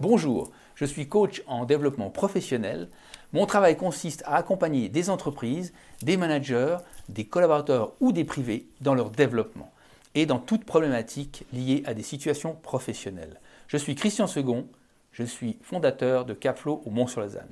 Bonjour, je suis coach en développement professionnel. Mon travail consiste à accompagner des entreprises, des managers, des collaborateurs ou des privés dans leur développement et dans toute problématique liée à des situations professionnelles. Je suis Christian Second, je suis fondateur de Capflow au Mont-sur-Lausanne.